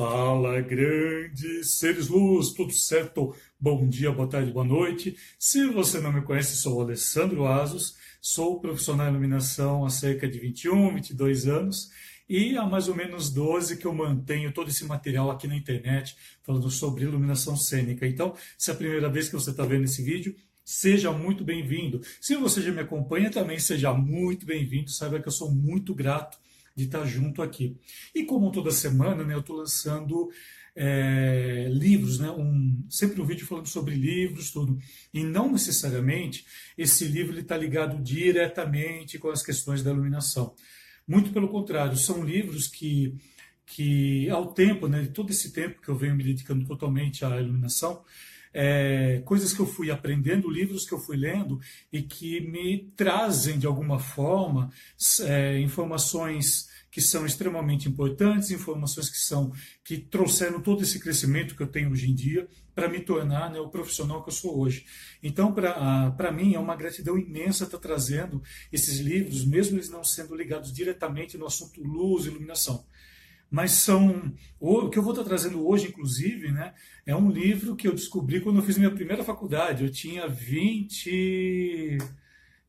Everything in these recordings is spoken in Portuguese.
Fala, grandes seres luz, tudo certo? Bom dia, boa tarde, boa noite. Se você não me conhece, sou Alessandro Asos, sou profissional em iluminação há cerca de 21, 22 anos e há mais ou menos 12 que eu mantenho todo esse material aqui na internet falando sobre iluminação cênica. Então, se é a primeira vez que você está vendo esse vídeo, seja muito bem-vindo. Se você já me acompanha, também seja muito bem-vindo. Saiba que eu sou muito grato de estar junto aqui. E como toda semana, né, eu estou lançando é, livros, né, um, sempre um vídeo falando sobre livros, tudo. E não necessariamente esse livro está ligado diretamente com as questões da iluminação. Muito pelo contrário, são livros que, que ao tempo, né, todo esse tempo que eu venho me dedicando totalmente à iluminação, é, coisas que eu fui aprendendo, livros que eu fui lendo e que me trazem de alguma forma é, informações que são extremamente importantes, informações que são que trouxeram todo esse crescimento que eu tenho hoje em dia para me tornar né, o profissional que eu sou hoje. Então, para mim, é uma gratidão imensa estar tá trazendo esses livros, mesmo eles não sendo ligados diretamente no assunto luz iluminação mas são o que eu vou estar trazendo hoje, inclusive, né, é um livro que eu descobri quando eu fiz minha primeira faculdade. Eu tinha 20,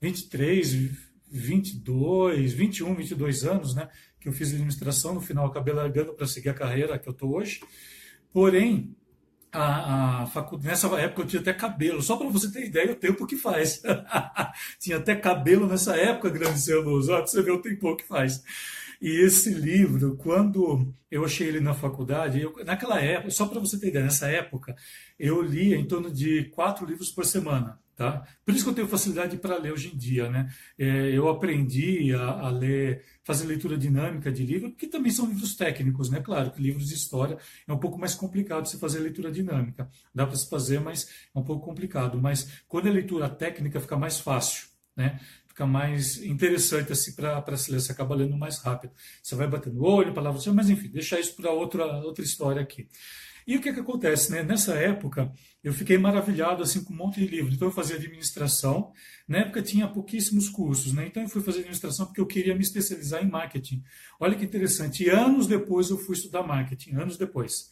23, 22, 21, 22 anos, né, que eu fiz administração. No final, acabei largando para seguir a carreira que eu estou hoje. Porém, a, a faculdade, nessa época eu tinha até cabelo, só para você ter ideia o tempo que faz. tinha até cabelo nessa época, grande seu luz, olha, você vê o tempo que faz. E esse livro, quando eu achei ele na faculdade, eu, naquela época, só para você ter ideia, nessa época, eu lia em torno de quatro livros por semana. Tá? Por isso que eu tenho facilidade para ler hoje em dia. Né? É, eu aprendi a, a, ler, fazer leitura dinâmica de livro, que também são livros técnicos, né? Claro que livros de história é um pouco mais complicado se fazer leitura dinâmica. Dá para se fazer, mas é um pouco complicado. Mas quando é leitura técnica, fica mais fácil. Né? Fica mais interessante assim para se ler, você acaba lendo mais rápido. Você vai batendo o olho, palavras, mas enfim, deixar isso para outra, outra história aqui. E o que, que acontece? Né? Nessa época, eu fiquei maravilhado assim com um monte de livros. Então, eu fazia administração. Na época, tinha pouquíssimos cursos. Né? Então, eu fui fazer administração porque eu queria me especializar em marketing. Olha que interessante. E anos depois, eu fui estudar marketing. Anos depois.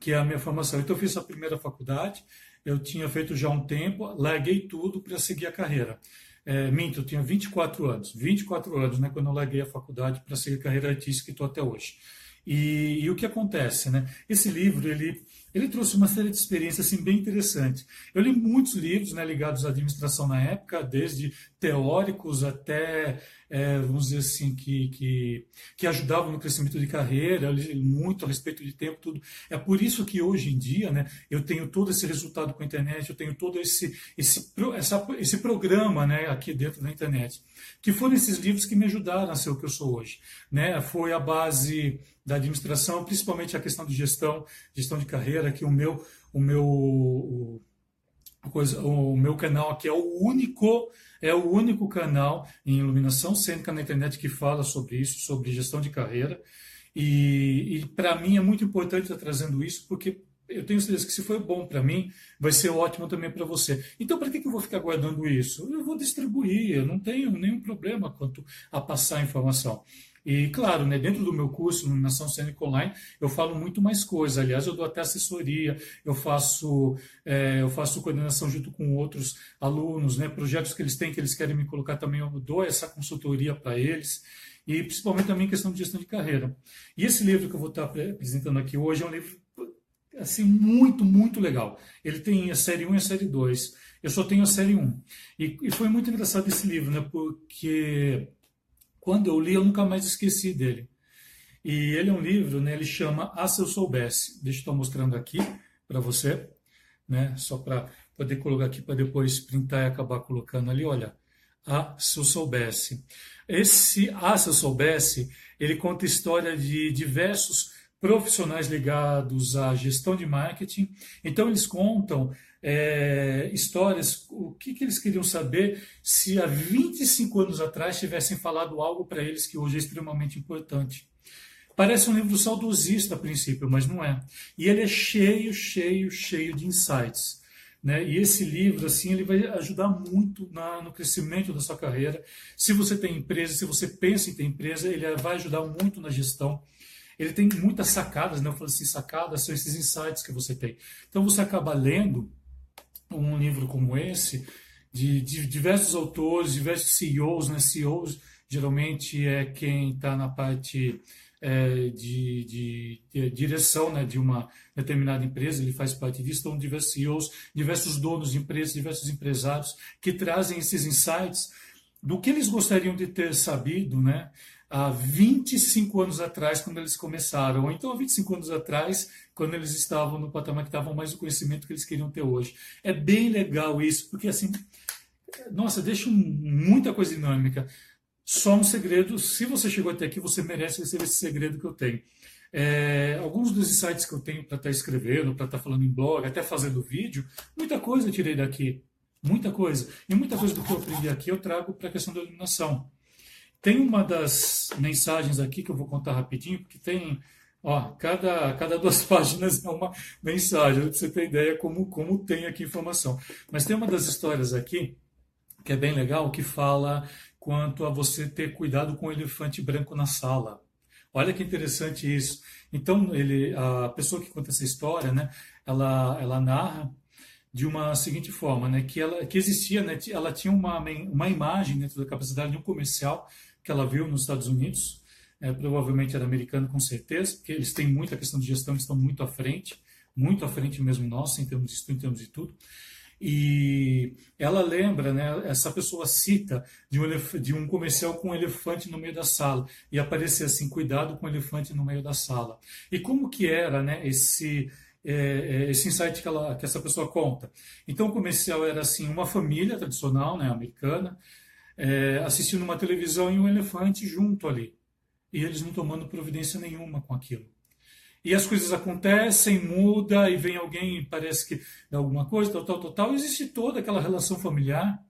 Que é a minha formação. Então, eu fiz a primeira faculdade. Eu tinha feito já um tempo. Larguei tudo para seguir a carreira. É, minto, eu tinha 24 anos, 24 anos, né, quando eu larguei a faculdade para seguir carreira artística e estou até hoje. E, e, o que acontece, né? Esse livro, ele, ele trouxe uma série de experiências assim, bem interessantes. Eu li muitos livros né, ligados à administração na época, desde teóricos até, é, vamos dizer assim, que, que, que, ajudavam no crescimento de carreira, eu li muito a respeito de tempo, tudo. É por isso que hoje em dia né, eu tenho todo esse resultado com a internet, eu tenho todo esse, esse, essa, esse programa né, aqui dentro da internet, que foram esses livros que me ajudaram a ser o que eu sou hoje. Né? Foi a base da administração, principalmente a questão de gestão, gestão de carreira, que o meu, o meu, o, coisa, o meu canal aqui é o único, é o único canal em iluminação cênica na internet que fala sobre isso, sobre gestão de carreira. E, e para mim é muito importante estar trazendo isso, porque eu tenho certeza que se foi bom para mim, vai ser ótimo também para você. Então, para que, que eu vou ficar guardando isso? Eu vou distribuir, eu não tenho nenhum problema quanto a passar a informação. E, claro, né, dentro do meu curso, Iluminação Cênica Online, eu falo muito mais coisas. Aliás, eu dou até assessoria, eu faço, é, eu faço coordenação junto com outros alunos, né, projetos que eles têm, que eles querem me colocar também, eu dou essa consultoria para eles. E principalmente também questão de gestão de carreira. E esse livro que eu vou estar apresentando aqui hoje é um livro assim muito, muito legal. Ele tem a série 1 e a série 2. Eu só tenho a série 1. E, e foi muito engraçado esse livro, né? Porque quando eu li, eu nunca mais esqueci dele. E ele é um livro, né, ele chama Ah, Se Eu Soubesse. Deixa eu estar mostrando aqui para você, né, só para poder colocar aqui para depois printar e acabar colocando ali, olha. Ah, Se Eu Soubesse. Esse Ah, Se Eu Soubesse, ele conta história de diversos profissionais ligados à gestão de marketing. Então, eles contam é, histórias, o que, que, eles queriam saber se há 25 anos atrás tivessem falado algo para eles que hoje é extremamente importante. Parece um livro saudosista a princípio, mas não é. E ele é cheio, cheio, cheio de insights. Né? E esse livro, assim, ele vai ajudar muito na, no crescimento da sua carreira. Se você tem empresa, se você pensa em ter empresa, ele vai ajudar muito na gestão. Ele tem muitas sacadas, né? Eu falo assim, sacadas são esses insights que você tem. Então você acaba lendo um livro como esse, de, de diversos autores, diversos CEOs, né? CEOs geralmente é quem está na parte é, de, de, de, direção né, de uma determinada empresa, ele faz parte disso, então diversos CEOs, diversos donos de empresas, diversos empresários que trazem esses insights do que eles gostariam de ter sabido, né? Há 25 anos atrás, quando eles começaram, ou então há 25 anos atrás, quando eles estavam no patamar que estavam mais o conhecimento que eles queriam ter hoje. É bem legal isso, porque assim, nossa, deixa muita coisa dinâmica. Só um segredo, se você chegou até aqui, você merece receber esse segredo que eu tenho. É, alguns dos insights que eu tenho para estar tá escrevendo, para estar tá falando em blog, até fazendo vídeo, muita coisa eu tirei daqui. Muita coisa. E muita coisa do que eu aprendi aqui eu trago para a questão da iluminação. Tem uma das mensagens aqui que eu vou contar rapidinho, porque tem, ó, cada, cada duas páginas é uma mensagem, para você ter ideia como, como tem aqui informação. Mas tem uma das histórias aqui, que é bem legal, que fala quanto a você ter cuidado com o elefante branco na sala. Olha que interessante isso. Então, ele, a pessoa que conta essa história, né, ela, ela narra de uma seguinte forma, né, que ela que existia, né, ela tinha uma, uma imagem dentro da capacidade de um comercial que ela viu nos Estados Unidos, é, provavelmente era americano com certeza, porque eles têm muita questão de gestão, estão muito à frente, muito à frente mesmo nossa, em termos de estudo, em termos de tudo. E ela lembra, né, essa pessoa cita de um, de um comercial com um elefante no meio da sala, e aparecia assim, cuidado com o elefante no meio da sala. E como que era né, esse, é, é, esse insight que, ela, que essa pessoa conta? Então o comercial era assim, uma família tradicional, né, americana, é, assistindo uma televisão e um elefante junto ali. E eles não tomando providência nenhuma com aquilo. E as coisas acontecem, muda, e vem alguém parece que dá alguma coisa, tal, tal, tal. Existe toda aquela relação familiar,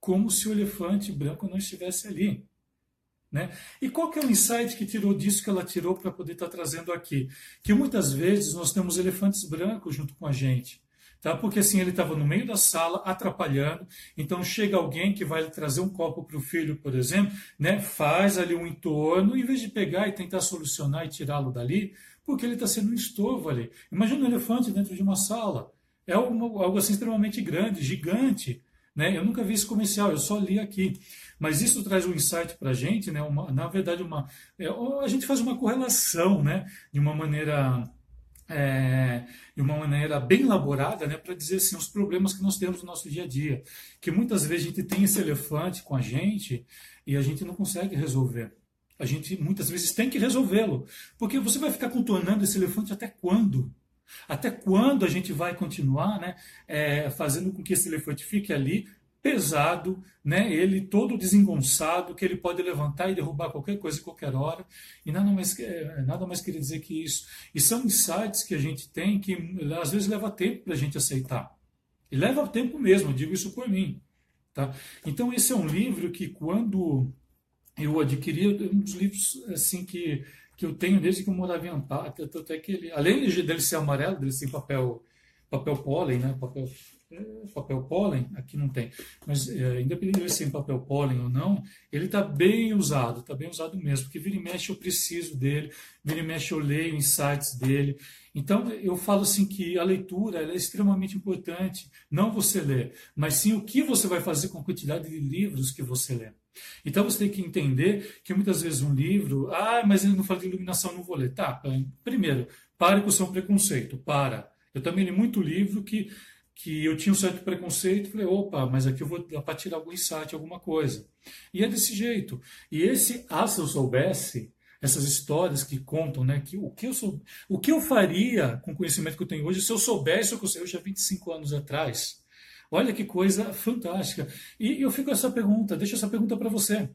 como se o elefante branco não estivesse ali. Né? E qual que é o insight que tirou disso que ela tirou para poder estar tá trazendo aqui? Que muitas vezes nós temos elefantes brancos junto com a gente tá? Porque assim ele estava no meio da sala atrapalhando. Então chega alguém que vai trazer um copo para o filho, por exemplo, né? Faz ali um entorno, em vez de pegar e tentar solucionar e tirá-lo dali, porque ele está sendo um estorvo ali. Imagina um elefante dentro de uma sala. É algo, algo assim extremamente grande, gigante. Né? Eu nunca vi esse comercial, eu só li aqui. Mas isso traz um insight para a gente, né? Uma, na verdade, uma, é, a gente faz uma correlação né? de uma maneira é, de uma maneira bem elaborada, né, para dizer assim, os problemas que nós temos no nosso dia a dia. Que muitas vezes a gente tem esse elefante com a gente e a gente não consegue resolver. A gente muitas vezes tem que resolvê-lo. Porque você vai ficar contornando esse elefante até quando? Até quando a gente vai continuar né, é, fazendo com que esse elefante fique ali pesado, né? ele todo desengonçado, que ele pode levantar e derrubar qualquer coisa a qualquer hora, e nada mais, é, nada mais queria dizer que isso. E são insights que a gente tem que às vezes leva tempo para a gente aceitar. E leva tempo mesmo, eu digo isso por mim. Tá? Então esse é um livro que quando eu adquiri, um dos livros assim que, que eu tenho desde que eu morava em Amparo, até que ele, além dele ser amarelo, dele ser papel papel pólen, né, papel papel pólen, aqui não tem, mas é, independente de ser em papel pólen ou não, ele está bem usado, está bem usado mesmo, porque vira e mexe eu preciso dele, vira e mexe eu leio insights dele. Então eu falo assim que a leitura é extremamente importante, não você ler, mas sim o que você vai fazer com a quantidade de livros que você lê. Então você tem que entender que muitas vezes um livro, ah, mas ele não fala de iluminação, não vou ler. Tá, primeiro, pare com o seu preconceito, para. Eu também li muito livro que que eu tinha um certo preconceito, falei, opa, mas aqui eu vou dar para tirar algum insight, alguma coisa. E é desse jeito. E esse, ah, se eu soubesse, essas histórias que contam, né, que o que eu sou, o que eu faria com o conhecimento que eu tenho hoje se eu soubesse o que eu sei hoje há 25 anos atrás. Olha que coisa fantástica. E eu fico com essa pergunta, deixo essa pergunta para você.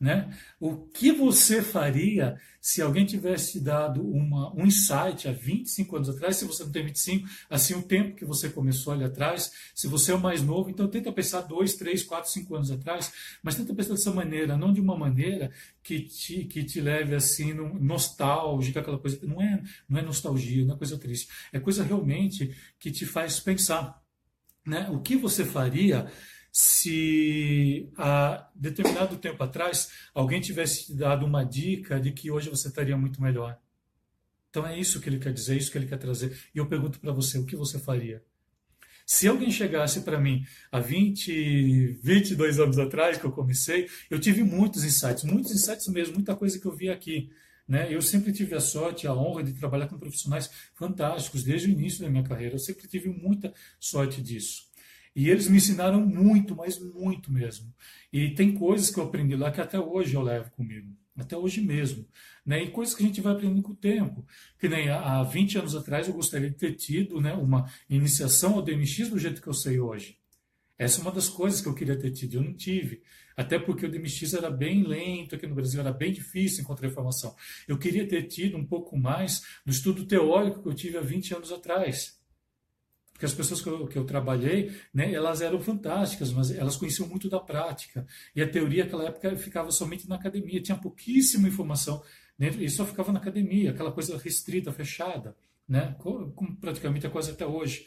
Né? O que você faria se alguém tivesse dado uma, um insight há 25 anos atrás, se você não tem 25, assim o tempo que você começou ali atrás, se você é o mais novo, então tenta pensar 2, 3, 4, 5 anos atrás, mas tenta pensar dessa maneira, não de uma maneira que te, que te leve assim, nostálgica, aquela coisa, não é, não é nostalgia, não é coisa triste, é coisa realmente que te faz pensar. Né? O que você faria se há determinado tempo atrás alguém tivesse dado uma dica de que hoje você estaria muito melhor. Então é isso que ele quer dizer, é isso que ele quer trazer. E eu pergunto para você, o que você faria? Se alguém chegasse para mim há 20, 22 anos atrás, que eu comecei, eu tive muitos insights, muitos insights mesmo, muita coisa que eu vi aqui. Né? Eu sempre tive a sorte, a honra de trabalhar com profissionais fantásticos desde o início da minha carreira. Eu sempre tive muita sorte disso. E eles me ensinaram muito, mas muito mesmo. E tem coisas que eu aprendi lá que até hoje eu levo comigo até hoje mesmo. Né? E coisas que a gente vai aprendendo com o tempo. Que nem há 20 anos atrás eu gostaria de ter tido né, uma iniciação ao DMX do jeito que eu sei hoje. Essa é uma das coisas que eu queria ter tido, eu não tive. Até porque o DMX era bem lento aqui no Brasil, era bem difícil encontrar informação. Eu queria ter tido um pouco mais do estudo teórico que eu tive há 20 anos atrás. Porque as pessoas que eu, que eu trabalhei, né, elas eram fantásticas, mas elas conheciam muito da prática. E a teoria, naquela época, ficava somente na academia. Tinha pouquíssima informação dentro, e só ficava na academia, aquela coisa restrita, fechada, né, como praticamente é quase até hoje.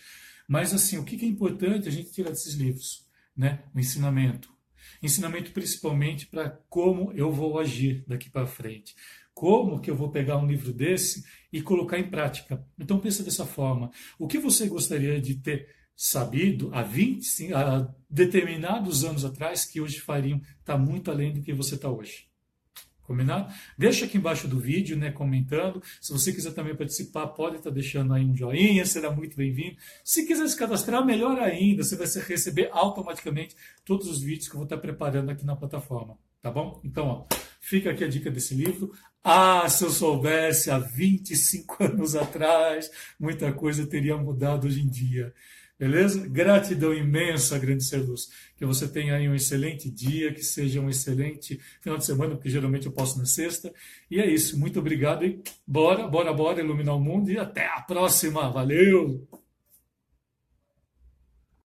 Mas, assim, o que é importante a gente tirar desses livros? Né? O ensinamento. Ensinamento principalmente para como eu vou agir daqui para frente. Como que eu vou pegar um livro desse e colocar em prática? Então pensa dessa forma. O que você gostaria de ter sabido há 20, há determinados anos atrás que hoje fariam está muito além do que você está hoje? Combinado? Deixa aqui embaixo do vídeo, né, comentando. Se você quiser também participar, pode estar tá deixando aí um joinha, será muito bem-vindo. Se quiser se cadastrar, melhor ainda, você vai receber automaticamente todos os vídeos que eu vou estar tá preparando aqui na plataforma, tá bom? Então, ó, fica aqui a dica desse livro. Ah, se eu soubesse há 25 anos atrás, muita coisa teria mudado hoje em dia. Beleza? Gratidão imensa, grande ser luz. Que você tenha aí um excelente dia, que seja um excelente final de semana, porque geralmente eu posso na sexta. E é isso. Muito obrigado e bora, bora, bora iluminar o mundo e até a próxima. Valeu!